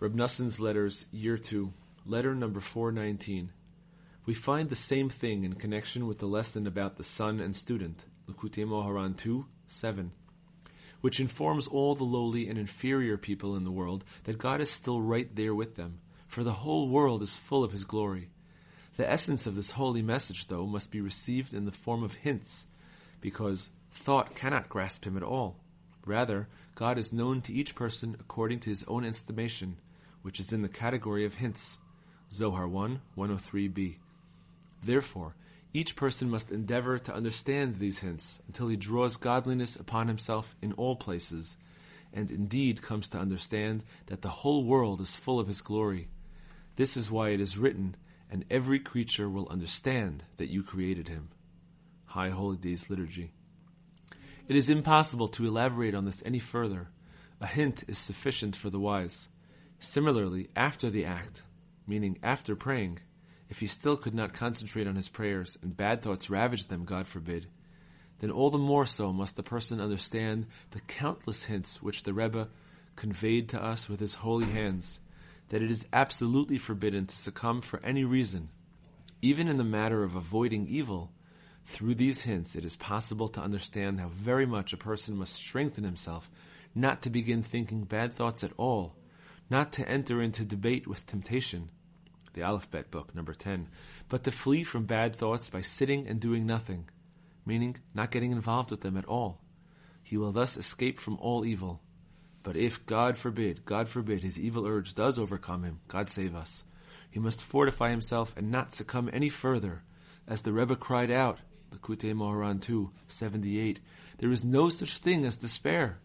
Reb Noson's Letters, Year 2, Letter number 419. We find the same thing in connection with the lesson about the son and student, Likutei Moharan 2, 7, which informs all the lowly and inferior people in the world that God is still right there with them, for the whole world is full of His glory. The essence of this holy message, though, must be received in the form of hints, because thought cannot grasp Him at all. Rather, God is known to each person according to his own estimation, which is in the category of hints. Zohar 1, 103b. Therefore, each person must endeavor to understand these hints until he draws godliness upon himself in all places, and indeed comes to understand that the whole world is full of his glory. This is why it is written, and every creature will understand that you created him. High Holy Days Liturgy. It is impossible to elaborate on this any further. A hint is sufficient for the wise. Similarly, after the act, meaning after praying, if he still could not concentrate on his prayers and bad thoughts ravaged them, God forbid, then all the more so must the person understand the countless hints which the Rebbe conveyed to us with his holy hands, that it is absolutely forbidden to succumb for any reason, even in the matter of avoiding evil. Through these hints, it is possible to understand how very much a person must strengthen himself not to begin thinking bad thoughts at all, not to enter into debate with temptation, the Alphabet Book, number 10, but to flee from bad thoughts by sitting and doing nothing, meaning not getting involved with them at all. He will thus escape from all evil. But if, God forbid, God forbid, his evil urge does overcome him, God save us, he must fortify himself and not succumb any further, as the Rebbe cried out, Likutei Moharan 2, 78. There is no such thing as despair.